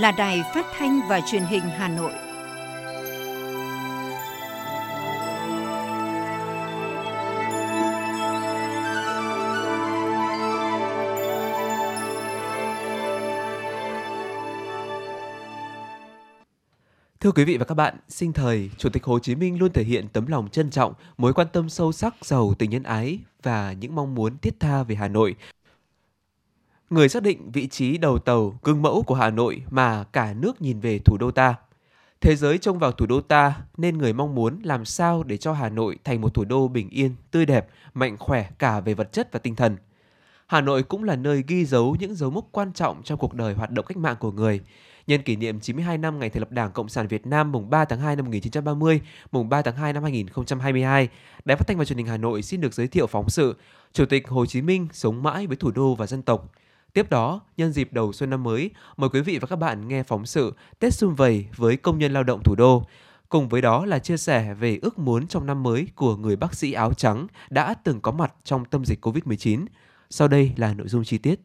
là Đài Phát thanh và Truyền hình Hà Nội. Thưa quý vị và các bạn, sinh thời, Chủ tịch Hồ Chí Minh luôn thể hiện tấm lòng trân trọng, mối quan tâm sâu sắc, giàu tình nhân ái và những mong muốn thiết tha về Hà Nội. Người xác định vị trí đầu tàu, gương mẫu của Hà Nội mà cả nước nhìn về thủ đô ta. Thế giới trông vào thủ đô ta nên người mong muốn làm sao để cho Hà Nội thành một thủ đô bình yên, tươi đẹp, mạnh khỏe cả về vật chất và tinh thần. Hà Nội cũng là nơi ghi dấu những dấu mốc quan trọng trong cuộc đời hoạt động cách mạng của người, nhân kỷ niệm 92 năm ngày thành lập Đảng Cộng sản Việt Nam mùng 3 tháng 2 năm 1930, mùng 3 tháng 2 năm 2022, Đài Phát thanh và Truyền hình Hà Nội xin được giới thiệu phóng sự Chủ tịch Hồ Chí Minh sống mãi với thủ đô và dân tộc. Tiếp đó, nhân dịp đầu xuân năm mới, mời quý vị và các bạn nghe phóng sự Tết Xuân Vầy với công nhân lao động thủ đô. Cùng với đó là chia sẻ về ước muốn trong năm mới của người bác sĩ áo trắng đã từng có mặt trong tâm dịch Covid-19. Sau đây là nội dung chi tiết.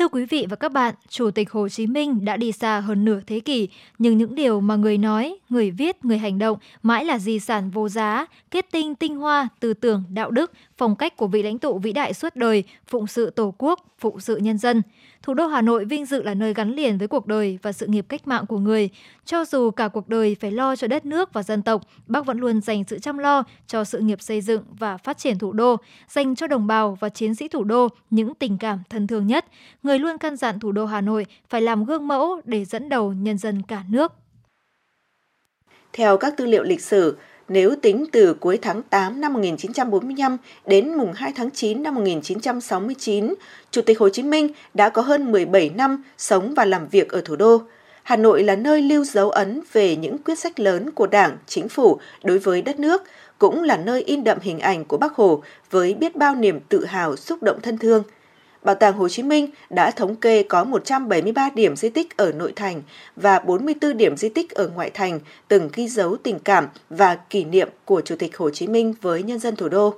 Thưa quý vị và các bạn, Chủ tịch Hồ Chí Minh đã đi xa hơn nửa thế kỷ, nhưng những điều mà người nói, người viết, người hành động mãi là di sản vô giá, kết tinh tinh hoa, tư tưởng, đạo đức, phong cách của vị lãnh tụ vĩ đại suốt đời, phụng sự Tổ quốc, phụng sự nhân dân. Thủ đô Hà Nội vinh dự là nơi gắn liền với cuộc đời và sự nghiệp cách mạng của người. Cho dù cả cuộc đời phải lo cho đất nước và dân tộc, bác vẫn luôn dành sự chăm lo cho sự nghiệp xây dựng và phát triển thủ đô, dành cho đồng bào và chiến sĩ thủ đô những tình cảm thân thương nhất. Người người luôn căn dặn thủ đô Hà Nội phải làm gương mẫu để dẫn đầu nhân dân cả nước. Theo các tư liệu lịch sử, nếu tính từ cuối tháng 8 năm 1945 đến mùng 2 tháng 9 năm 1969, Chủ tịch Hồ Chí Minh đã có hơn 17 năm sống và làm việc ở thủ đô. Hà Nội là nơi lưu dấu ấn về những quyết sách lớn của Đảng, Chính phủ đối với đất nước, cũng là nơi in đậm hình ảnh của Bác Hồ với biết bao niềm tự hào xúc động thân thương – Bảo tàng Hồ Chí Minh đã thống kê có 173 điểm di tích ở nội thành và 44 điểm di tích ở ngoại thành từng ghi dấu tình cảm và kỷ niệm của Chủ tịch Hồ Chí Minh với nhân dân thủ đô.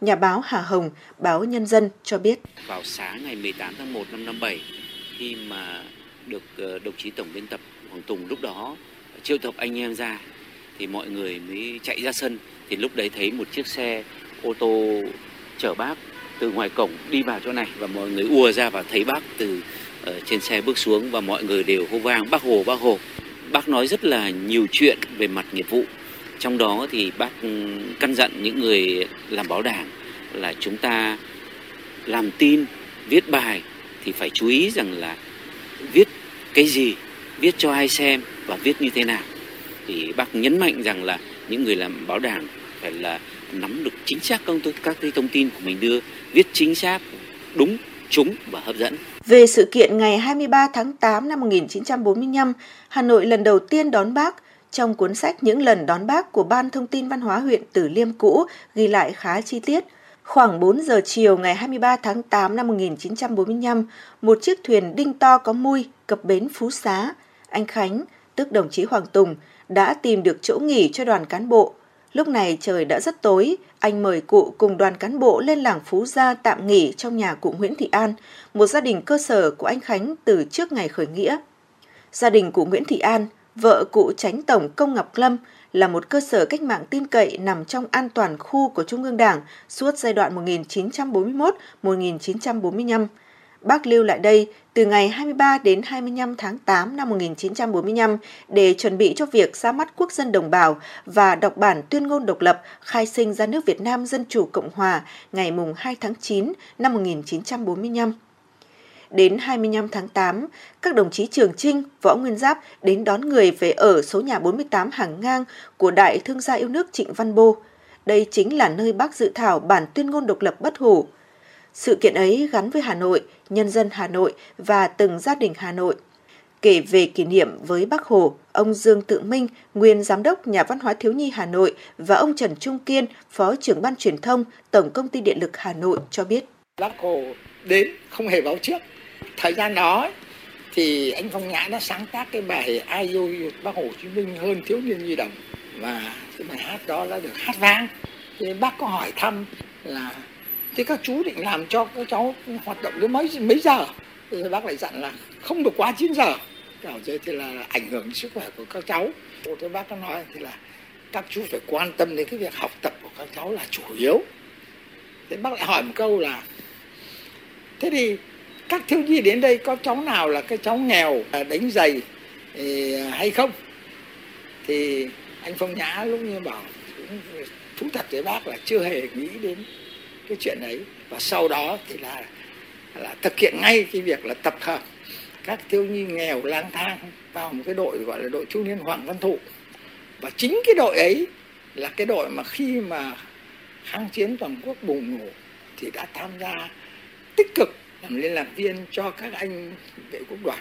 Nhà báo Hà Hồng, báo Nhân dân cho biết. Vào sáng ngày 18 tháng 1 năm 57, khi mà được ờ, đồng chí Tổng biên tập Hoàng Tùng lúc đó triệu tập anh em ra, thì mọi người mới chạy ra sân. Thì lúc đấy thấy một chiếc xe ô tô chở bác từ ngoài cổng đi vào chỗ này và mọi người ùa ra và thấy bác từ ở trên xe bước xuống và mọi người đều hô vang, bác hồ bác hồ. Bác nói rất là nhiều chuyện về mặt nghiệp vụ. Trong đó thì bác ừ, căn dặn những người làm báo đảng là chúng ta làm tin, viết bài thì phải chú ý rằng là viết cái gì, viết cho ai xem và viết như thế nào. Thì bác nhấn mạnh rằng là những người làm báo đảng phải là nắm được chính xác các, các cái thông tin của mình đưa viết chính xác đúng trúng và hấp dẫn. Về sự kiện ngày 23 tháng 8 năm 1945, Hà Nội lần đầu tiên đón bác, trong cuốn sách Những lần đón bác của Ban Thông tin Văn hóa huyện Tử Liêm cũ ghi lại khá chi tiết. Khoảng 4 giờ chiều ngày 23 tháng 8 năm 1945, một chiếc thuyền đinh to có mui cập bến Phú Xá. Anh Khánh, tức đồng chí Hoàng Tùng, đã tìm được chỗ nghỉ cho đoàn cán bộ. Lúc này trời đã rất tối, anh mời cụ cùng đoàn cán bộ lên làng Phú Gia tạm nghỉ trong nhà cụ Nguyễn Thị An, một gia đình cơ sở của anh Khánh từ trước ngày khởi nghĩa. Gia đình cụ Nguyễn Thị An, vợ cụ tránh tổng công Ngọc Lâm, là một cơ sở cách mạng tin cậy nằm trong an toàn khu của Trung ương Đảng suốt giai đoạn 1941-1945 Bác lưu lại đây từ ngày 23 đến 25 tháng 8 năm 1945 để chuẩn bị cho việc ra mắt quốc dân đồng bào và đọc bản tuyên ngôn độc lập khai sinh ra nước Việt Nam Dân Chủ Cộng Hòa ngày mùng 2 tháng 9 năm 1945. Đến 25 tháng 8, các đồng chí Trường Trinh, Võ Nguyên Giáp đến đón người về ở số nhà 48 hàng ngang của Đại Thương gia yêu nước Trịnh Văn Bô. Đây chính là nơi bác dự thảo bản tuyên ngôn độc lập bất hủ. Sự kiện ấy gắn với Hà Nội, nhân dân Hà Nội và từng gia đình Hà Nội. Kể về kỷ niệm với Bác Hồ, ông Dương Tự Minh, nguyên giám đốc Nhà văn hóa thiếu nhi Hà Nội và ông Trần Trung Kiên, phó trưởng ban truyền thông Tổng công ty Điện lực Hà Nội cho biết. Bác Hồ đến không hề báo trước. Thời gian đó thì anh Phong Nhã đã sáng tác cái bài Ai yêu Bác Hồ Chí Minh hơn thiếu niên nhi đồng và cái bài hát đó đã được hát vang. Thì bác có hỏi thăm là thế các chú định làm cho các cháu hoạt động đến mấy mấy giờ thì bác lại dặn là không được quá 9 giờ Bảo thế thì là ảnh hưởng đến sức khỏe của các cháu. Tôi bác có nói thì là các chú phải quan tâm đến cái việc học tập của các cháu là chủ yếu. Thế bác lại hỏi một câu là, thế thì các thiếu nhi đến đây có cháu nào là cái cháu nghèo à, đánh giày à, hay không? Thì anh Phong Nhã lúc như bảo thú thật với bác là chưa hề nghĩ đến cái chuyện ấy và sau đó thì là là thực hiện ngay cái việc là tập hợp các thiếu nhi nghèo lang thang vào một cái đội gọi là đội trung niên Hoàng Văn Thụ và chính cái đội ấy là cái đội mà khi mà kháng chiến toàn quốc bùng nổ thì đã tham gia tích cực làm liên lạc viên cho các anh vệ quốc đoàn.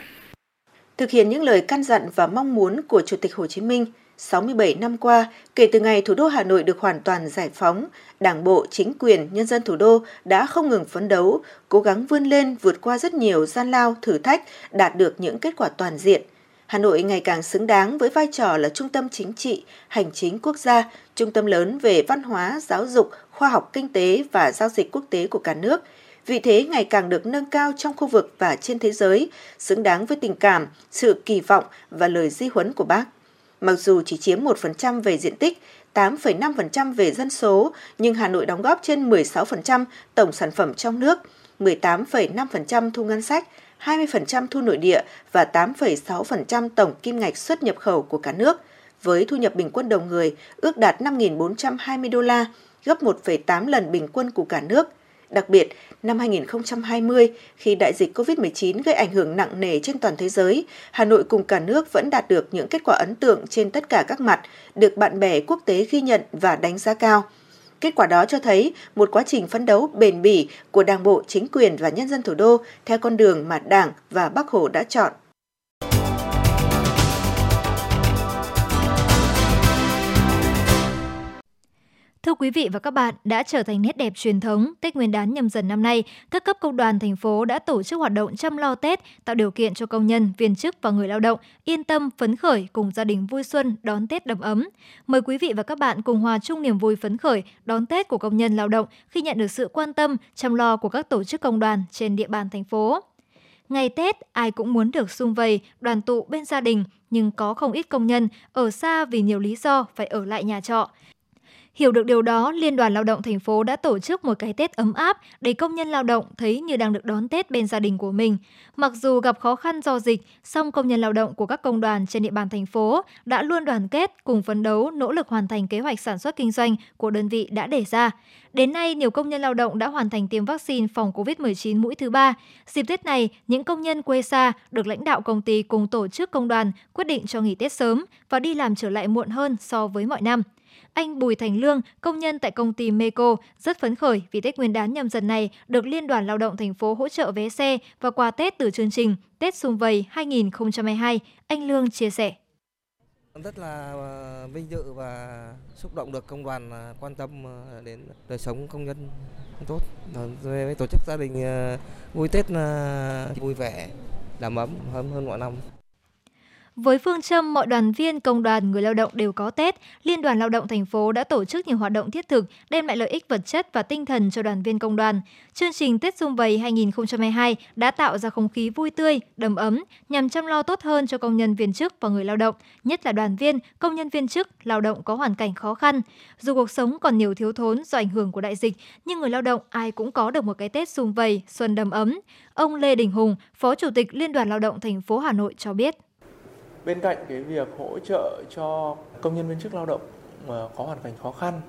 Thực hiện những lời căn dặn và mong muốn của Chủ tịch Hồ Chí Minh, 67 năm qua, kể từ ngày thủ đô Hà Nội được hoàn toàn giải phóng, Đảng bộ, chính quyền, nhân dân thủ đô đã không ngừng phấn đấu, cố gắng vươn lên vượt qua rất nhiều gian lao, thử thách, đạt được những kết quả toàn diện. Hà Nội ngày càng xứng đáng với vai trò là trung tâm chính trị, hành chính quốc gia, trung tâm lớn về văn hóa, giáo dục, khoa học kinh tế và giao dịch quốc tế của cả nước. Vị thế ngày càng được nâng cao trong khu vực và trên thế giới, xứng đáng với tình cảm, sự kỳ vọng và lời di huấn của bác. Mặc dù chỉ chiếm 1% về diện tích, 8,5% về dân số, nhưng Hà Nội đóng góp trên 16% tổng sản phẩm trong nước, 18,5% thu ngân sách, 20% thu nội địa và 8,6% tổng kim ngạch xuất nhập khẩu của cả nước, với thu nhập bình quân đầu người ước đạt 5.420 đô la, gấp 1,8 lần bình quân của cả nước. Đặc biệt, năm 2020, khi đại dịch COVID-19 gây ảnh hưởng nặng nề trên toàn thế giới, Hà Nội cùng cả nước vẫn đạt được những kết quả ấn tượng trên tất cả các mặt, được bạn bè quốc tế ghi nhận và đánh giá cao. Kết quả đó cho thấy một quá trình phấn đấu bền bỉ của Đảng bộ, chính quyền và nhân dân thủ đô theo con đường mà Đảng và Bắc Hồ đã chọn. Thưa quý vị và các bạn, đã trở thành nét đẹp truyền thống, Tết Nguyên đán nhâm dần năm nay, các cấp công đoàn thành phố đã tổ chức hoạt động chăm lo Tết, tạo điều kiện cho công nhân, viên chức và người lao động yên tâm, phấn khởi cùng gia đình vui xuân đón Tết đầm ấm. Mời quý vị và các bạn cùng hòa chung niềm vui phấn khởi đón Tết của công nhân lao động khi nhận được sự quan tâm, chăm lo của các tổ chức công đoàn trên địa bàn thành phố. Ngày Tết, ai cũng muốn được sum vầy, đoàn tụ bên gia đình, nhưng có không ít công nhân ở xa vì nhiều lý do phải ở lại nhà trọ. Hiểu được điều đó, Liên đoàn Lao động thành phố đã tổ chức một cái Tết ấm áp để công nhân lao động thấy như đang được đón Tết bên gia đình của mình. Mặc dù gặp khó khăn do dịch, song công nhân lao động của các công đoàn trên địa bàn thành phố đã luôn đoàn kết cùng phấn đấu nỗ lực hoàn thành kế hoạch sản xuất kinh doanh của đơn vị đã đề ra. Đến nay, nhiều công nhân lao động đã hoàn thành tiêm vaccine phòng COVID-19 mũi thứ ba. Dịp Tết này, những công nhân quê xa được lãnh đạo công ty cùng tổ chức công đoàn quyết định cho nghỉ Tết sớm và đi làm trở lại muộn hơn so với mọi năm. Anh Bùi Thành Lương, công nhân tại công ty Meco, rất phấn khởi vì Tết Nguyên đán nhâm dần này được Liên đoàn Lao động thành phố hỗ trợ vé xe và quà Tết từ chương trình Tết Xung Vầy 2022. Anh Lương chia sẻ. Rất là ờ, vinh dự và xúc động được công đoàn ờ, quan tâm ờ, đến đời sống công nhân tốt. Rồi với tổ chức gia đình vui Tết vui vẻ, đầm ấm hơn hơn mọi năm. Với phương châm mọi đoàn viên, công đoàn, người lao động đều có Tết, Liên đoàn Lao động thành phố đã tổ chức nhiều hoạt động thiết thực đem lại lợi ích vật chất và tinh thần cho đoàn viên công đoàn. Chương trình Tết Dung Vầy 2022 đã tạo ra không khí vui tươi, đầm ấm nhằm chăm lo tốt hơn cho công nhân viên chức và người lao động, nhất là đoàn viên, công nhân viên chức, lao động có hoàn cảnh khó khăn. Dù cuộc sống còn nhiều thiếu thốn do ảnh hưởng của đại dịch, nhưng người lao động ai cũng có được một cái Tết sum Vầy, xuân đầm ấm. Ông Lê Đình Hùng, Phó Chủ tịch Liên đoàn Lao động thành phố Hà Nội cho biết bên cạnh cái việc hỗ trợ cho công nhân viên chức lao động mà có hoàn cảnh khó khăn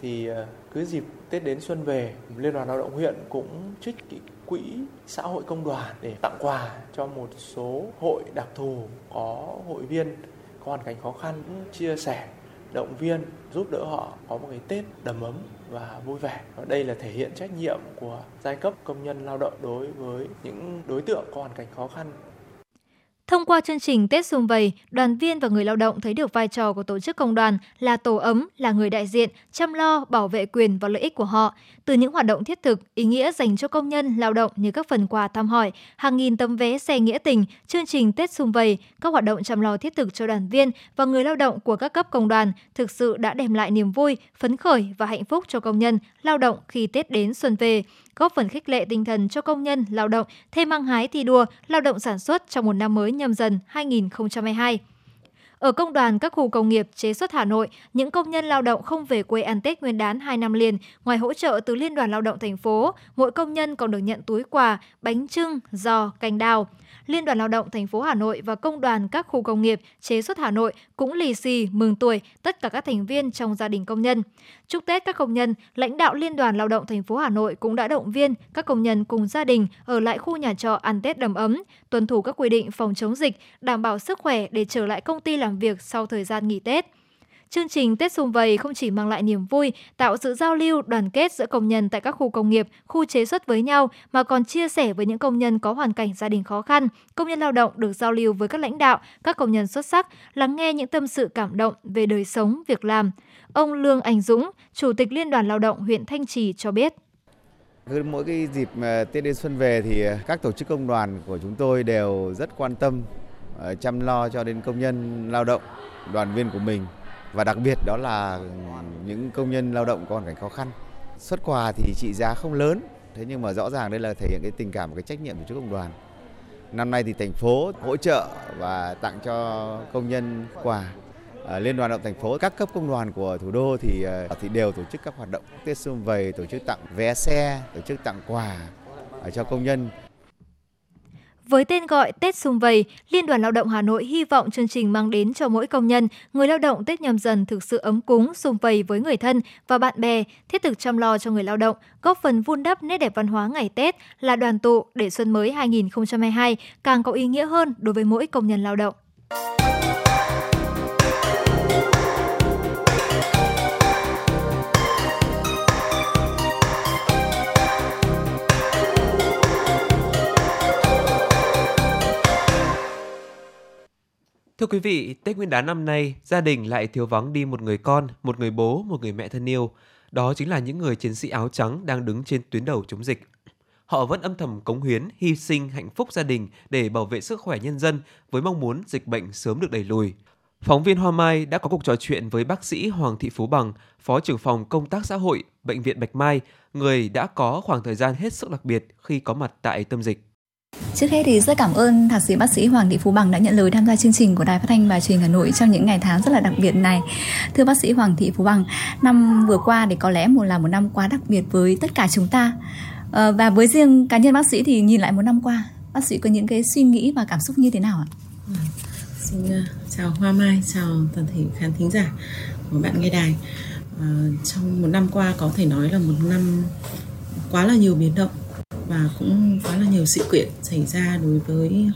thì ờ, cứ dịp Tết đến xuân về, Liên đoàn Lao động huyện cũng trích cái quỹ xã hội công đoàn để tặng quà cho một số hội đặc thù có hội viên có hoàn cảnh khó khăn chia sẻ động viên giúp đỡ họ có một cái Tết đầm ấm và vui vẻ. Và đây là thể hiện trách nhiệm của giai cấp công nhân lao động đối với những đối tượng có hoàn cảnh khó khăn Thông qua chương trình Tết Xung Vầy, đoàn viên và người lao động thấy được vai trò của tổ chức công đoàn là tổ ấm, là người đại diện, chăm lo, bảo vệ quyền và lợi ích của họ. Từ những hoạt động thiết thực, ý nghĩa dành cho công nhân, lao động như các phần quà thăm hỏi, hàng nghìn tấm vé xe nghĩa tình, chương trình Tết Xung Vầy, các hoạt động chăm lo thiết thực cho đoàn viên và người lao động của các cấp công đoàn thực sự đã đem lại niềm vui, phấn khởi và hạnh phúc cho công nhân, lao động khi Tết đến xuân về góp phần khích lệ tinh thần cho công nhân lao động thêm mang hái thi đua, lao động sản xuất trong một năm mới nhâm dần 2022. Ở công đoàn các khu công nghiệp chế xuất Hà Nội, những công nhân lao động không về quê ăn Tết Nguyên đán 2 năm liền, ngoài hỗ trợ từ Liên đoàn Lao động thành phố, mỗi công nhân còn được nhận túi quà, bánh trưng, giò, cành đào. Liên đoàn Lao động thành phố Hà Nội và công đoàn các khu công nghiệp chế xuất Hà Nội cũng lì xì mừng tuổi tất cả các thành viên trong gia đình công nhân. Chúc Tết các công nhân, lãnh đạo Liên đoàn Lao động thành phố Hà Nội cũng đã động viên các công nhân cùng gia đình ở lại khu nhà trọ ăn Tết đầm ấm, tuân thủ các quy định phòng chống dịch, đảm bảo sức khỏe để trở lại công ty làm việc sau thời gian nghỉ Tết. Chương trình Tết Xung Vầy không chỉ mang lại niềm vui, tạo sự giao lưu, đoàn kết giữa công nhân tại các khu công nghiệp, khu chế xuất với nhau, mà còn chia sẻ với những công nhân có hoàn cảnh gia đình khó khăn. Công nhân lao động được giao lưu với các lãnh đạo, các công nhân xuất sắc, lắng nghe những tâm sự cảm động về đời sống, việc làm. Ông Lương Anh Dũng, Chủ tịch Liên đoàn Lao động huyện Thanh Trì cho biết. Cứ mỗi cái dịp ờ, Tết đến xuân về thì ờ, các tổ chức công đoàn của chúng tôi đều rất quan tâm ờ, chăm lo cho đến công nhân lao động, đoàn viên của mình và đặc biệt đó là những công nhân lao động có hoàn cảnh khó khăn. Xuất quà thì trị giá không lớn, thế nhưng mà rõ ràng đây là thể hiện cái tình cảm và cái trách nhiệm của chức công đoàn. Năm nay thì thành phố hỗ trợ và tặng cho công nhân quà. À, Liên đoàn lao động thành phố, các cấp công đoàn của thủ đô thì ờ, thì đều tổ chức các hoạt động Tết xuân vầy, tổ chức tặng vé xe, tổ chức tặng quà ờ, cho công nhân với tên gọi Tết Xung Vầy, Liên đoàn Lao động Hà Nội hy vọng chương trình mang đến cho mỗi công nhân, người lao động Tết nhâm dần thực sự ấm cúng, xung vầy với người thân và bạn bè, thiết thực chăm lo cho người lao động, góp phần vun đắp nét đẹp văn hóa ngày Tết là đoàn tụ để xuân mới 2022 càng có ý nghĩa hơn đối với mỗi công nhân lao động. Thưa quý vị, Tết Nguyên đán năm nay, gia đình lại thiếu vắng đi một người con, một người bố, một người mẹ thân yêu. Đó chính là những người chiến sĩ áo trắng đang đứng trên tuyến đầu chống dịch. Họ vẫn âm thầm cống hiến, hy sinh hạnh phúc gia đình để bảo vệ sức khỏe nhân dân với mong muốn dịch bệnh sớm được đẩy lùi. Phóng viên Hoa Mai đã có cuộc trò chuyện với bác sĩ Hoàng Thị Phú Bằng, Phó trưởng phòng công tác xã hội, Bệnh viện Bạch Mai, người đã có khoảng thời gian hết sức đặc biệt khi có mặt tại tâm dịch. Trước hết thì rất cảm ơn thạc sĩ bác sĩ Hoàng Thị Phú Bằng đã nhận lời tham gia chương trình của Đài Phát thanh và Truyền Hà Nội trong những ngày tháng rất là đặc biệt này. Thưa bác sĩ Hoàng Thị Phú Bằng, năm vừa qua thì có lẽ một là một năm quá đặc biệt với tất cả chúng ta. À, và với riêng cá nhân bác sĩ thì nhìn lại một năm qua, bác sĩ có những cái suy nghĩ và cảm xúc như thế nào ạ? Ừ. Xin uh, chào Hoa Mai, chào toàn thể khán thính giả của bạn nghe đài. À, trong một năm qua có thể nói là một năm quá là nhiều biến động và cũng khá là nhiều sự kiện xảy ra đối với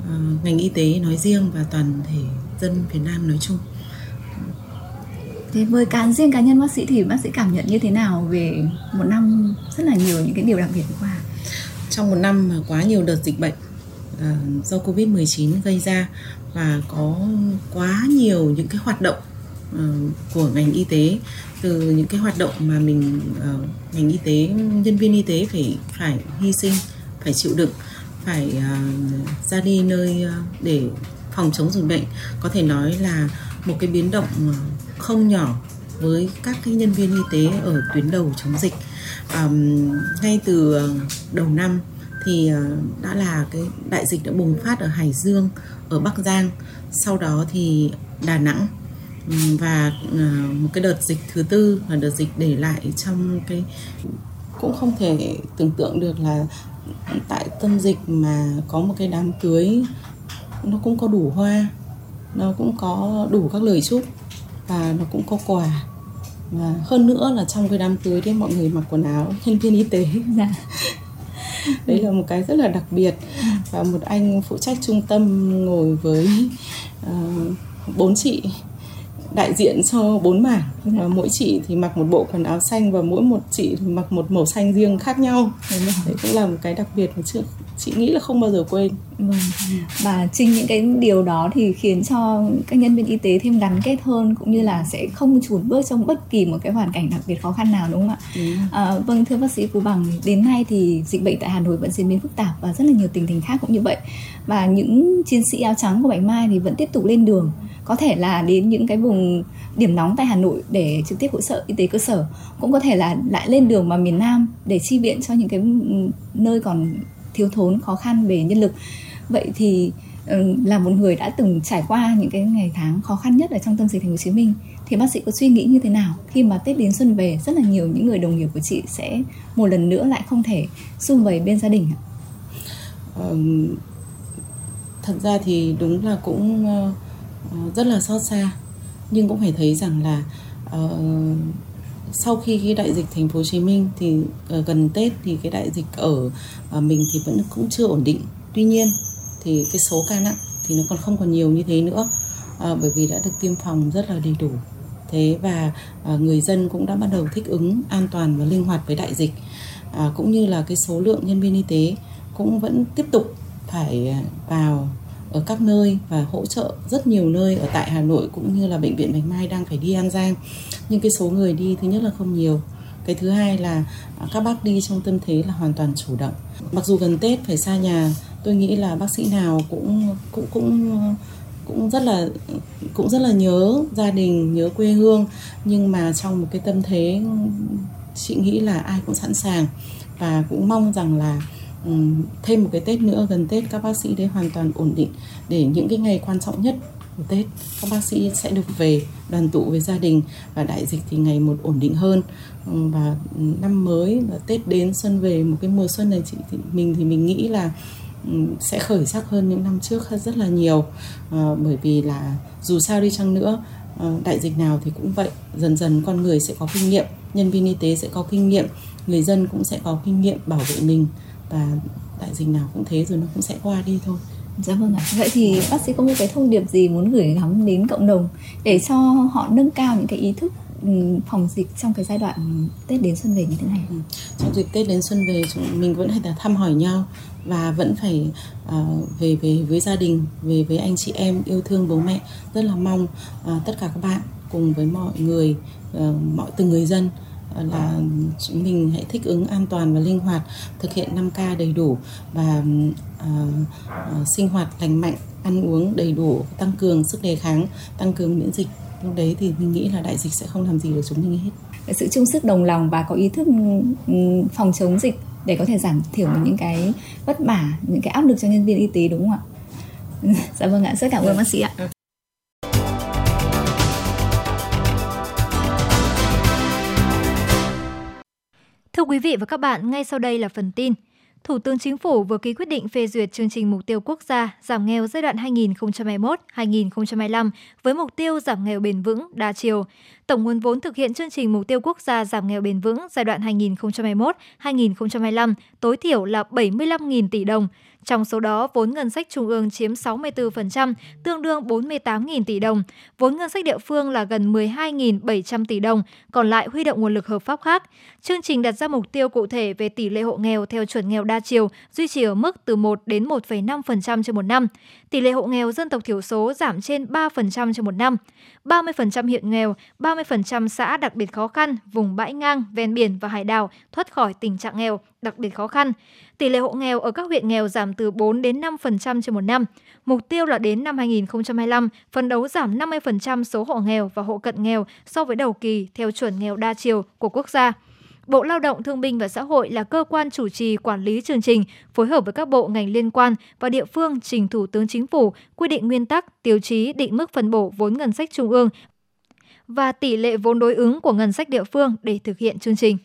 uh, ngành y tế nói riêng và toàn thể dân Việt Nam nói chung. Thế với cá riêng cá nhân bác sĩ thì bác sĩ cảm nhận như thế nào về một năm rất là nhiều những cái điều đặc biệt qua? Trong một năm mà quá nhiều đợt dịch bệnh uh, do Covid-19 gây ra và có quá nhiều những cái hoạt động uh, của ngành y tế từ những cái hoạt động mà mình uh, ngành y tế nhân viên y tế phải phải hy sinh phải chịu đựng phải uh, ra đi nơi uh, để phòng chống dịch bệnh. Có thể nói là một cái biến động không nhỏ với các cái nhân viên y tế ở tuyến đầu chống dịch. Um, ngay từ đầu năm thì đã là cái đại dịch đã bùng phát ở Hải Dương ở Bắc Giang. Sau đó thì Đà Nẵng và à, một cái đợt dịch thứ tư là đợt dịch để lại trong cái cũng không thể tưởng tượng được là tại tâm dịch mà có một cái đám cưới nó cũng có đủ hoa nó cũng có đủ các lời chúc và nó cũng có quà. Và hơn nữa là trong cái đám cưới đấy mọi người mặc quần áo nhân viên y tế. Dạ. đấy là một cái rất là đặc biệt. Và một anh phụ trách trung tâm ngồi với uh, bốn chị đại diện cho bốn mảng. Mỗi chị thì mặc một bộ quần áo xanh và mỗi một chị thì mặc một màu xanh riêng khác nhau. Đấy cũng là một cái đặc biệt mà chưa chị nghĩ là không bao giờ quên. Vâng. và chính những cái điều đó thì khiến cho các nhân viên y tế thêm gắn kết hơn cũng như là sẽ không chùn bước trong bất kỳ một cái hoàn cảnh đặc biệt khó khăn nào đúng không ạ? Ừ. à, vâng thưa bác sĩ phú bằng đến nay thì dịch bệnh tại hà nội vẫn diễn biến phức tạp và rất là nhiều tình hình khác cũng như vậy. Và những chiến sĩ áo trắng của bạch mai thì vẫn tiếp tục lên đường có thể là đến những cái vùng điểm nóng tại Hà Nội để trực tiếp hỗ trợ y tế cơ sở cũng có thể là lại lên đường vào miền Nam để chi viện cho những cái ừ, nơi còn thiếu thốn khó khăn về nhân lực vậy thì ừ, là một người đã từng trải qua những cái ngày tháng khó khăn nhất ở trong tâm dịch thành phố Hồ Chí Minh thì bác sĩ có suy nghĩ như thế nào khi mà Tết đến xuân về rất là nhiều những người đồng nghiệp của chị sẽ một lần nữa lại không thể sum vầy bên gia đình ạ? Ừ, thật ra thì đúng là cũng uh, Ờ, rất là xót xa nhưng cũng phải thấy rằng là uh, sau khi cái đại dịch thành phố Hồ Chí Minh thì uh, gần Tết thì cái đại dịch ở uh, mình thì vẫn cũng chưa ổn định. Tuy nhiên thì cái số ca nặng thì nó còn không còn nhiều như thế nữa uh, bởi vì đã được tiêm phòng rất là đầy đủ. Thế và uh, người dân cũng đã bắt đầu thích ứng an toàn và linh hoạt với đại dịch. Uh, cũng như là cái số lượng nhân viên y tế cũng vẫn tiếp tục phải vào ở các nơi và hỗ trợ rất nhiều nơi ở tại Hà Nội cũng như là bệnh viện Bạch Mai đang phải đi An Giang. Nhưng cái số người đi thứ nhất là không nhiều. Cái thứ hai là à, các bác đi trong tâm thế là hoàn toàn chủ động. Mặc dù gần Tết phải xa nhà, tôi nghĩ là bác sĩ nào cũng cũng cũng cũng rất là cũng rất là nhớ gia đình, nhớ quê hương nhưng mà trong một cái tâm thế chị nghĩ là ai cũng sẵn sàng và cũng mong rằng là thêm một cái Tết nữa gần Tết các bác sĩ đấy hoàn toàn ổn định. Để những cái ngày quan trọng nhất của Tết các bác sĩ sẽ được về đoàn tụ với gia đình và đại dịch thì ngày một ổn định hơn. Và năm mới và Tết đến xuân về một cái mùa xuân này chị thì mình thì mình nghĩ là sẽ khởi sắc hơn những năm trước rất là nhiều. À, bởi vì là dù sao đi chăng nữa ờ, đại dịch nào thì cũng vậy. Dần dần con người sẽ có kinh nghiệm nhân viên y tế sẽ có kinh nghiệm người dân cũng sẽ có kinh nghiệm bảo vệ mình và đại dịch nào cũng thế rồi nó cũng sẽ qua đi thôi Dạ vâng ạ. Vậy thì bác sĩ có một cái thông điệp gì muốn gửi gắm đến cộng đồng để cho họ nâng cao những cái ý thức ừ, phòng dịch trong cái giai đoạn Tết đến xuân về như thế này? Ừ. Trong dịp Tết đến xuân về chúng mình vẫn phải thăm hỏi nhau và vẫn phải uh, về về với gia đình, về với anh chị em yêu thương bố mẹ. Rất là mong uh, tất cả các bạn cùng với mọi người, uh, mọi từng người dân là chúng mình hãy thích ứng an toàn và linh hoạt thực hiện 5K đầy đủ và uh, uh, sinh hoạt lành mạnh ăn uống đầy đủ tăng cường sức đề kháng tăng cường miễn dịch. Lúc đấy thì mình nghĩ là đại dịch sẽ không làm gì được chúng mình hết. Sự chung sức đồng lòng và có ý thức phòng chống dịch để có thể giảm thiểu những cái vất vả những cái áp lực cho nhân viên y tế đúng không ạ? Dạ vâng ạ rất cảm ơn bác sĩ ạ Thưa quý vị và các bạn, ngay sau đây là phần tin. Thủ tướng Chính phủ vừa ký quyết định phê duyệt chương trình mục tiêu quốc gia giảm nghèo giai đoạn 2021-2025 với mục tiêu giảm nghèo bền vững đa chiều. Tổng nguồn vốn thực hiện chương trình mục tiêu quốc gia giảm nghèo bền vững giai đoạn 2021-2025 tối thiểu là 75.000 tỷ đồng. Trong số đó, vốn ngân sách trung ương chiếm 64%, tương đương 48.000 tỷ đồng. Vốn ngân sách địa phương là gần 12.700 tỷ đồng, còn lại huy động nguồn lực hợp pháp khác. Chương trình đặt ra mục tiêu cụ thể về tỷ lệ hộ nghèo theo chuẩn nghèo đa chiều, duy trì ở mức từ 1 đến 1,5% trên một năm. Tỷ lệ hộ nghèo dân tộc thiểu số giảm trên 3% trên một năm. 30% hiện nghèo, 30% xã đặc biệt khó khăn, vùng bãi ngang, ven biển và hải đảo thoát khỏi tình trạng nghèo, đặc biệt khó khăn. Tỷ lệ hộ nghèo ở các huyện nghèo giảm từ 4 đến 5% trên một năm. Mục tiêu là đến năm 2025, phấn đấu giảm 50% số hộ nghèo và hộ cận nghèo so với đầu kỳ theo chuẩn nghèo đa chiều của quốc gia. Bộ Lao động Thương binh và Xã hội là cơ quan chủ trì quản lý chương trình, phối hợp với các bộ ngành liên quan và địa phương trình Thủ tướng Chính phủ quy định nguyên tắc, tiêu chí định mức phân bổ vốn ngân sách trung ương và tỷ lệ vốn đối ứng của ngân sách địa phương để thực hiện chương trình.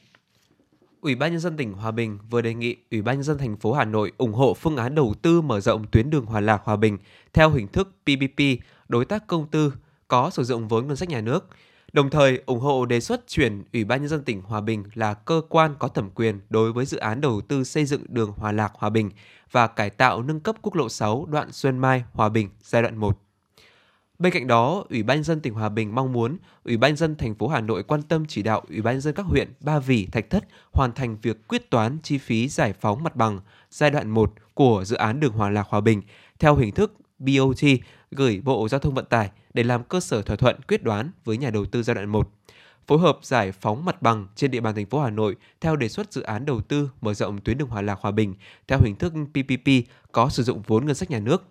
Ủy ban nhân dân tỉnh Hòa Bình vừa đề nghị Ủy ban nhân dân thành phố Hà Nội ủng hộ phương án đầu tư mở rộng tuyến đường Hòa Lạc Hòa Bình theo hình thức PPP, đối tác công tư có sử dụng vốn ngân sách nhà nước. Đồng thời ủng hộ đề xuất chuyển Ủy ban nhân dân tỉnh Hòa Bình là cơ quan có thẩm quyền đối với dự án đầu tư xây dựng đường Hòa Lạc Hòa Bình và cải tạo nâng cấp quốc lộ 6 đoạn Xuân Mai Hòa Bình giai đoạn 1. Bên cạnh đó, Ủy ban dân tỉnh Hòa Bình mong muốn Ủy ban dân thành phố Hà Nội quan tâm chỉ đạo Ủy ban dân các huyện Ba Vì, Thạch Thất hoàn thành việc quyết toán chi phí giải phóng mặt bằng giai đoạn 1 của dự án đường Hòa Lạc Hòa Bình theo hình thức BOT gửi Bộ Giao thông Vận tải để làm cơ sở thỏa thuận quyết đoán với nhà đầu tư giai đoạn 1 phối hợp giải phóng mặt bằng trên địa bàn thành phố Hà Nội theo đề xuất dự án đầu tư mở rộng tuyến đường Hòa Lạc Hòa Bình theo hình thức PPP có sử dụng vốn ngân sách nhà nước.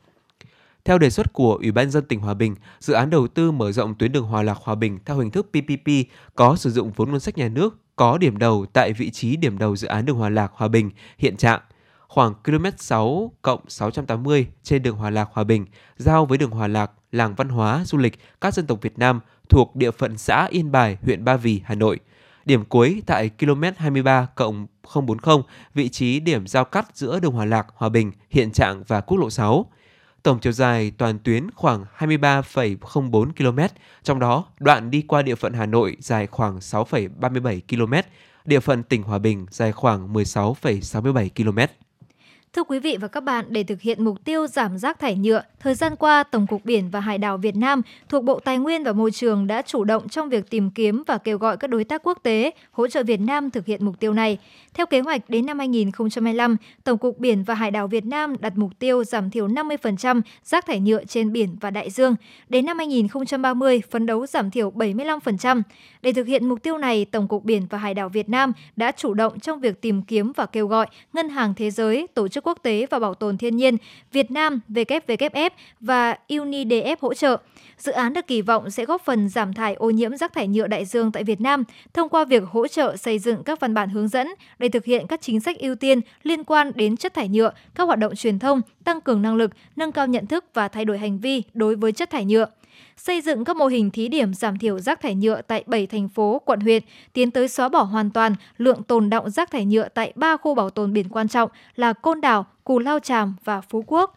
Theo đề xuất của Ủy ban dân tỉnh Hòa Bình, dự án đầu tư mở rộng tuyến đường Hòa Lạc Hòa Bình theo hình thức PPP có sử dụng vốn ngân sách nhà nước có điểm đầu tại vị trí điểm đầu dự án đường Hòa Lạc Hòa Bình hiện trạng khoảng km 6 cộng 680 trên đường Hòa Lạc Hòa Bình, giao với đường Hòa Lạc, làng văn hóa, du lịch các dân tộc Việt Nam thuộc địa phận xã Yên Bài, huyện Ba Vì, Hà Nội. Điểm cuối tại km 23 cộng 040, vị trí điểm giao cắt giữa đường Hòa Lạc, Hòa Bình, hiện trạng và quốc lộ 6. Tổng chiều dài toàn tuyến khoảng 23,04 km, trong đó đoạn đi qua địa phận Hà Nội dài khoảng 6,37 km, địa phận tỉnh Hòa Bình dài khoảng 16,67 km. Thưa quý vị và các bạn, để thực hiện mục tiêu giảm rác thải nhựa, thời gian qua Tổng cục Biển và Hải đảo Việt Nam thuộc Bộ Tài nguyên và Môi trường đã chủ động trong việc tìm kiếm và kêu gọi các đối tác quốc tế hỗ trợ Việt Nam thực hiện mục tiêu này. Theo kế hoạch, đến năm 2025, Tổng cục Biển và Hải đảo Việt Nam đặt mục tiêu giảm thiểu 50% rác thải nhựa trên biển và đại dương. Đến năm 2030, phấn đấu giảm thiểu 75%. Để thực hiện mục tiêu này, Tổng cục Biển và Hải đảo Việt Nam đã chủ động trong việc tìm kiếm và kêu gọi Ngân hàng Thế giới, Tổ chức Quốc tế và Bảo tồn Thiên nhiên, Việt Nam, WWF và UNIDF hỗ trợ. Dự án được kỳ vọng sẽ góp phần giảm thải ô nhiễm rác thải nhựa đại dương tại Việt Nam thông qua việc hỗ trợ xây dựng các văn bản hướng dẫn để thực hiện các chính sách ưu tiên liên quan đến chất thải nhựa, các hoạt động truyền thông, tăng cường năng lực, nâng cao nhận thức và thay đổi hành vi đối với chất thải nhựa xây dựng các mô hình thí điểm giảm thiểu rác thải nhựa tại 7 thành phố, quận huyện, tiến tới xóa bỏ hoàn toàn lượng tồn động rác thải nhựa tại ba khu bảo tồn biển quan trọng là Côn Đảo, Cù Lao Tràm và Phú Quốc.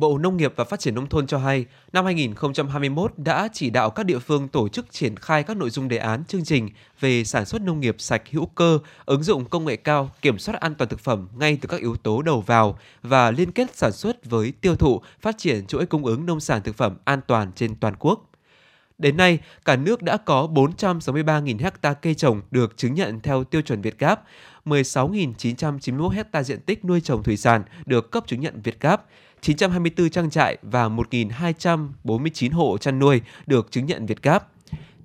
Bộ Nông nghiệp và Phát triển Nông thôn cho hay, năm 2021 đã chỉ đạo các địa phương tổ chức triển khai các nội dung đề án chương trình về sản xuất nông nghiệp sạch hữu cơ, ứng dụng công nghệ cao, kiểm soát an toàn thực phẩm ngay từ các yếu tố đầu vào và liên kết sản xuất với tiêu thụ, phát triển chuỗi cung ứng nông sản thực phẩm an toàn trên toàn quốc. Đến nay, cả nước đã có 463.000 ha cây trồng được chứng nhận theo tiêu chuẩn Việt Gáp, 16.991 ha diện tích nuôi trồng thủy sản được cấp chứng nhận Việt Gáp, 924 trang trại và 1.249 hộ chăn nuôi được chứng nhận Việt Gáp.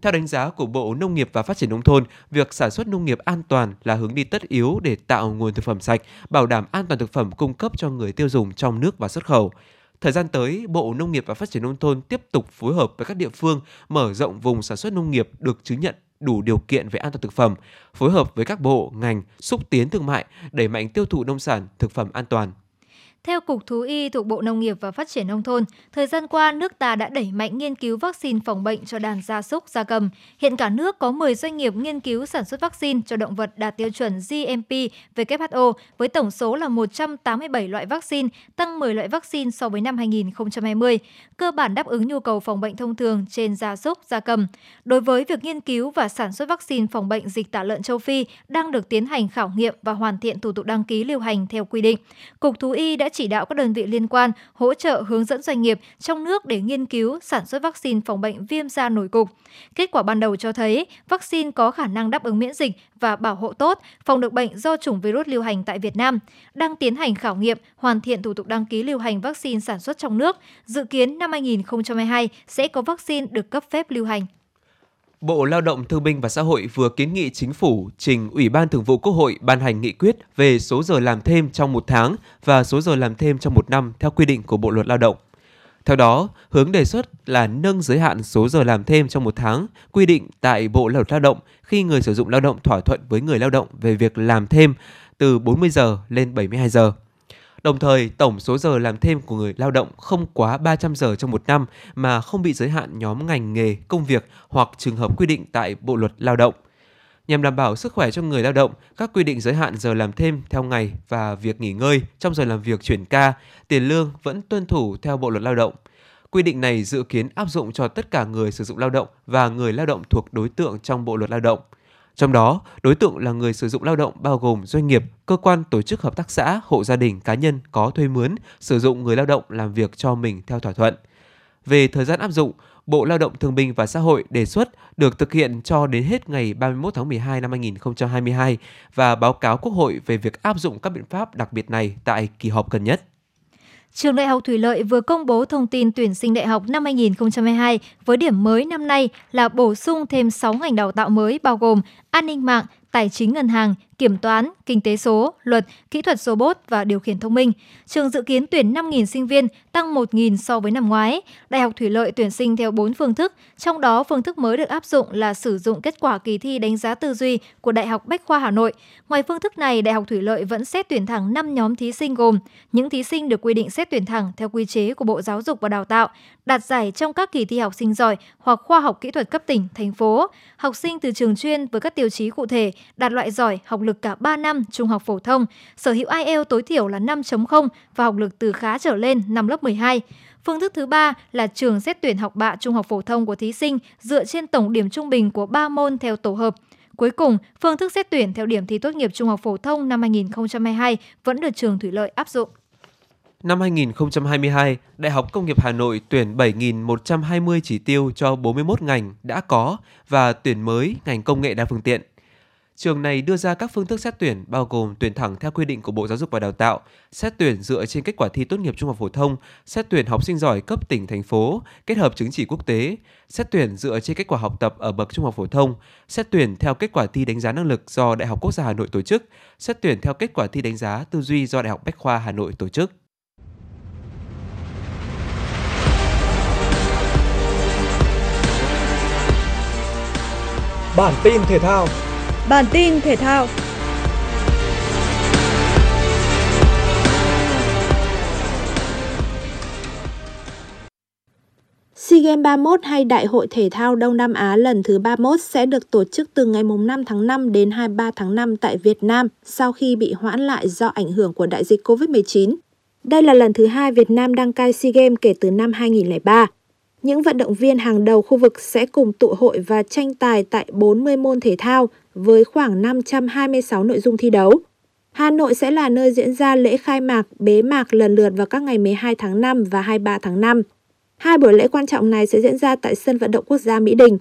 Theo đánh giá của Bộ Nông nghiệp và Phát triển Nông thôn, việc sản xuất nông nghiệp an toàn là hướng đi tất yếu để tạo nguồn thực phẩm sạch, bảo đảm an toàn thực phẩm cung cấp cho người tiêu dùng trong nước và xuất khẩu. Thời gian tới, Bộ Nông nghiệp và Phát triển Nông thôn tiếp tục phối hợp với các địa phương mở rộng vùng sản xuất nông nghiệp được chứng nhận đủ điều kiện về an toàn thực phẩm, phối hợp với các bộ, ngành, xúc tiến thương mại, đẩy mạnh tiêu thụ nông sản, thực phẩm an toàn. Theo Cục Thú y thuộc Bộ Nông nghiệp và Phát triển Nông thôn, thời gian qua nước ta đã đẩy mạnh nghiên cứu vaccine phòng bệnh cho đàn gia súc, gia cầm. Hiện cả nước có 10 doanh nghiệp nghiên cứu sản xuất vaccine cho động vật đạt tiêu chuẩn GMP WHO với tổng số là 187 loại vaccine, tăng 10 loại vaccine so với năm 2020, cơ bản đáp ứng nhu cầu phòng bệnh thông thường trên gia súc, gia cầm. Đối với việc nghiên cứu và sản xuất vaccine phòng bệnh dịch tả lợn châu Phi đang được tiến hành khảo nghiệm và hoàn thiện thủ tục đăng ký lưu hành theo quy định. Cục Thú y đã chỉ đạo các đơn vị liên quan hỗ trợ hướng dẫn doanh nghiệp trong nước để nghiên cứu sản xuất vaccine phòng bệnh viêm da nổi cục. Kết quả ban đầu cho thấy vaccine có khả năng đáp ứng miễn dịch và bảo hộ tốt, phòng được bệnh do chủng virus lưu hành tại Việt Nam. Đang tiến hành khảo nghiệm, hoàn thiện thủ tục đăng ký lưu hành vaccine sản xuất trong nước. Dự kiến năm 2022 sẽ có vaccine được cấp phép lưu hành. Bộ Lao động Thương binh và Xã hội vừa kiến nghị chính phủ trình Ủy ban Thường vụ Quốc hội ban hành nghị quyết về số giờ làm thêm trong một tháng và số giờ làm thêm trong một năm theo quy định của Bộ Luật Lao động. Theo đó, hướng đề xuất là nâng giới hạn số giờ làm thêm trong một tháng quy định tại Bộ Luật Lao động khi người sử dụng lao động thỏa thuận với người lao động về việc làm thêm từ 40 giờ lên 72 giờ. Đồng thời, tổng số giờ làm thêm của người lao động không quá 300 giờ trong một năm mà không bị giới hạn nhóm ngành nghề, công việc hoặc trường hợp quy định tại Bộ luật Lao động. Nhằm đảm bảo sức khỏe cho người lao động, các quy định giới hạn giờ làm thêm theo ngày và việc nghỉ ngơi trong giờ làm việc chuyển ca, tiền lương vẫn tuân thủ theo Bộ luật Lao động. Quy định này dự kiến áp dụng cho tất cả người sử dụng lao động và người lao động thuộc đối tượng trong Bộ luật Lao động – trong đó, đối tượng là người sử dụng lao động bao gồm doanh nghiệp, cơ quan tổ chức hợp tác xã, hộ gia đình, cá nhân có thuê mướn, sử dụng người lao động làm việc cho mình theo thỏa thuận. Về thời gian áp dụng, Bộ Lao động Thương binh và Xã hội đề xuất được thực hiện cho đến hết ngày 31 tháng 12 năm 2022 và báo cáo Quốc hội về việc áp dụng các biện pháp đặc biệt này tại kỳ họp gần nhất. Trường Đại học Thủy Lợi vừa công bố thông tin tuyển sinh đại học năm 2022 với điểm mới năm nay là bổ sung thêm 6 ngành đào tạo mới bao gồm an ninh mạng, tài chính ngân hàng, kiểm toán, kinh tế số, luật, kỹ thuật robot và điều khiển thông minh. Trường dự kiến tuyển 5.000 sinh viên, tăng 1.000 so với năm ngoái. Đại học Thủy lợi tuyển sinh theo 4 phương thức, trong đó phương thức mới được áp dụng là sử dụng kết quả kỳ thi đánh giá tư duy của Đại học Bách khoa Hà Nội. Ngoài phương thức này, Đại học Thủy lợi vẫn xét tuyển thẳng 5 nhóm thí sinh gồm những thí sinh được quy định xét tuyển thẳng theo quy chế của Bộ Giáo dục và Đào tạo, đạt giải trong các kỳ thi học sinh giỏi hoặc khoa học kỹ thuật cấp tỉnh, thành phố, học sinh từ trường chuyên với các tiêu chí cụ thể, đạt loại giỏi học lực cả 3 năm trung học phổ thông, sở hữu IELTS tối thiểu là 5.0 và học lực từ khá trở lên năm lớp 12. Phương thức thứ ba là trường xét tuyển học bạ trung học phổ thông của thí sinh dựa trên tổng điểm trung bình của 3 môn theo tổ hợp. Cuối cùng, phương thức xét tuyển theo điểm thi tốt nghiệp trung học phổ thông năm 2022 vẫn được trường Thủy lợi áp dụng. Năm 2022, Đại học Công nghiệp Hà Nội tuyển 7.120 chỉ tiêu cho 41 ngành đã có và tuyển mới ngành công nghệ đa phương tiện. Trường này đưa ra các phương thức xét tuyển bao gồm tuyển thẳng theo quy định của Bộ Giáo dục và Đào tạo, xét tuyển dựa trên kết quả thi tốt nghiệp trung học phổ thông, xét tuyển học sinh giỏi cấp tỉnh thành phố, kết hợp chứng chỉ quốc tế, xét tuyển dựa trên kết quả học tập ở bậc trung học phổ thông, xét tuyển theo kết quả thi đánh giá năng lực do Đại học Quốc gia Hà Nội tổ chức, xét tuyển theo kết quả thi đánh giá tư duy do Đại học Bách khoa Hà Nội tổ chức. Bản tin thể thao Bản tin thể thao SEA Games 31 hay Đại hội Thể thao Đông Nam Á lần thứ 31 sẽ được tổ chức từ ngày 5 tháng 5 đến 23 tháng 5 tại Việt Nam sau khi bị hoãn lại do ảnh hưởng của đại dịch COVID-19. Đây là lần thứ hai Việt Nam đăng cai SEA Games kể từ năm 2003 những vận động viên hàng đầu khu vực sẽ cùng tụ hội và tranh tài tại 40 môn thể thao với khoảng 526 nội dung thi đấu. Hà Nội sẽ là nơi diễn ra lễ khai mạc, bế mạc lần lượt vào các ngày 12 tháng 5 và 23 tháng 5. Hai buổi lễ quan trọng này sẽ diễn ra tại sân vận động quốc gia Mỹ Đình.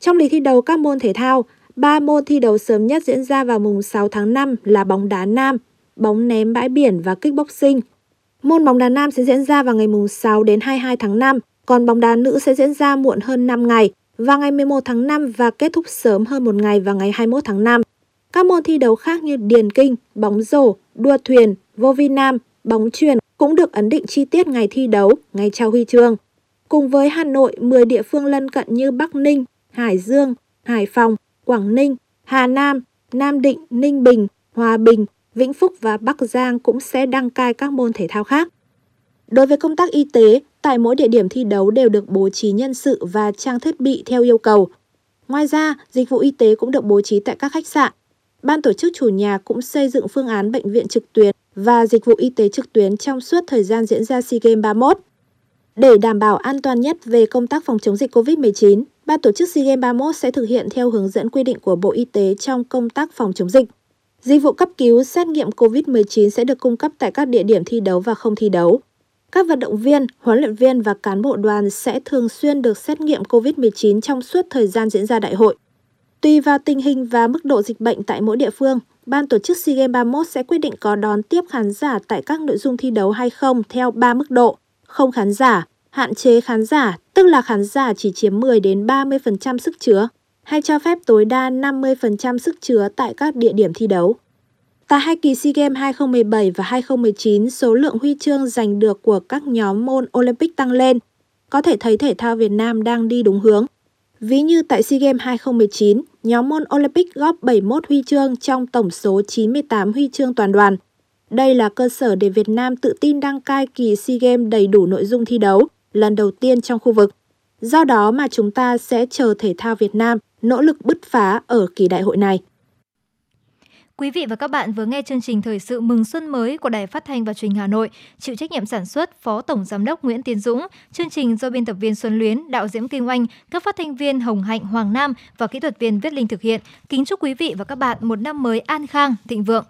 Trong lịch thi đấu các môn thể thao, ba môn thi đấu sớm nhất diễn ra vào mùng 6 tháng 5 là bóng đá nam, bóng ném bãi biển và kickboxing. Môn bóng đá nam sẽ diễn ra vào ngày mùng 6 đến 22 tháng 5 còn bóng đá nữ sẽ diễn ra muộn hơn 5 ngày vào ngày 11 tháng 5 và kết thúc sớm hơn một ngày vào ngày 21 tháng 5. Các môn thi đấu khác như điền kinh, bóng rổ, đua thuyền, vô vi nam, bóng truyền cũng được ấn định chi tiết ngày thi đấu, ngày trao huy chương. Cùng với Hà Nội, 10 địa phương lân cận như Bắc Ninh, Hải Dương, Hải Phòng, Quảng Ninh, Hà Nam, Nam Định, Ninh Bình, Hòa Bình, Vĩnh Phúc và Bắc Giang cũng sẽ đăng cai các môn thể thao khác. Đối với công tác y tế, tại mỗi địa điểm thi đấu đều được bố trí nhân sự và trang thiết bị theo yêu cầu. Ngoài ra, dịch vụ y tế cũng được bố trí tại các khách sạn. Ban tổ chức chủ nhà cũng xây dựng phương án bệnh viện trực tuyến và dịch vụ y tế trực tuyến trong suốt thời gian diễn ra SEA Games 31. Để đảm bảo an toàn nhất về công tác phòng chống dịch COVID-19, Ban tổ chức SEA Games 31 sẽ thực hiện theo hướng dẫn quy định của Bộ Y tế trong công tác phòng chống dịch. Dịch vụ cấp cứu xét nghiệm COVID-19 sẽ được cung cấp tại các địa điểm thi đấu và không thi đấu. Các vận động viên, huấn luyện viên và cán bộ đoàn sẽ thường xuyên được xét nghiệm COVID-19 trong suốt thời gian diễn ra đại hội. Tùy vào tình hình và mức độ dịch bệnh tại mỗi địa phương, ban tổ chức SEA Games 31 sẽ quyết định có đón tiếp khán giả tại các nội dung thi đấu hay không theo 3 mức độ: không khán giả, hạn chế khán giả, tức là khán giả chỉ chiếm 10 đến 30% sức chứa, hay cho phép tối đa 50% sức chứa tại các địa điểm thi đấu. Tại hai kỳ SEA Games 2017 và 2019, số lượng huy chương giành được của các nhóm môn Olympic tăng lên. Có thể thấy thể thao Việt Nam đang đi đúng hướng. Ví như tại SEA Games 2019, nhóm môn Olympic góp 71 huy chương trong tổng số 98 huy chương toàn đoàn. Đây là cơ sở để Việt Nam tự tin đăng cai kỳ SEA Games đầy đủ nội dung thi đấu, lần đầu tiên trong khu vực. Do đó mà chúng ta sẽ chờ thể thao Việt Nam nỗ lực bứt phá ở kỳ đại hội này. Quý vị và các bạn vừa nghe chương trình thời sự mừng xuân mới của Đài Phát thanh và Truyền hình Hà Nội, chịu trách nhiệm sản xuất Phó Tổng giám đốc Nguyễn Tiến Dũng, chương trình do biên tập viên Xuân Luyến, đạo diễn Kim Oanh, các phát thanh viên Hồng Hạnh, Hoàng Nam và kỹ thuật viên Viết Linh thực hiện. Kính chúc quý vị và các bạn một năm mới an khang, thịnh vượng.